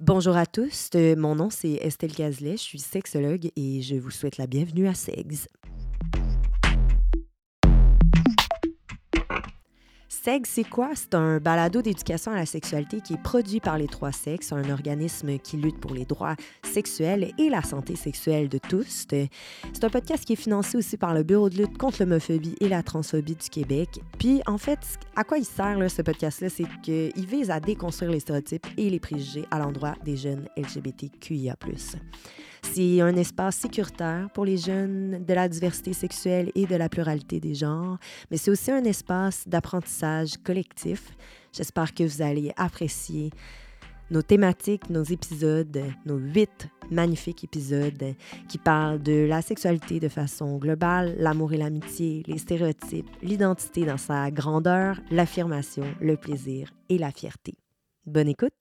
Bonjour à tous, euh, mon nom c'est Estelle Gazlet, je suis sexologue et je vous souhaite la bienvenue à SEGS. SEG, c'est quoi? C'est un balado d'éducation à la sexualité qui est produit par les trois sexes, un organisme qui lutte pour les droits sexuels et la santé sexuelle de tous. C'est un podcast qui est financé aussi par le Bureau de lutte contre l'homophobie et la transphobie du Québec. Puis, en fait, à quoi il sert, ce podcast-là? C'est qu'il vise à déconstruire les stéréotypes et les préjugés à l'endroit des jeunes LGBTQIA+. C'est un espace sécuritaire pour les jeunes de la diversité sexuelle et de la pluralité des genres, mais c'est aussi un espace d'apprentissage collectif. J'espère que vous allez apprécier nos thématiques, nos épisodes, nos huit magnifiques épisodes qui parlent de la sexualité de façon globale, l'amour et l'amitié, les stéréotypes, l'identité dans sa grandeur, l'affirmation, le plaisir et la fierté. Bonne écoute!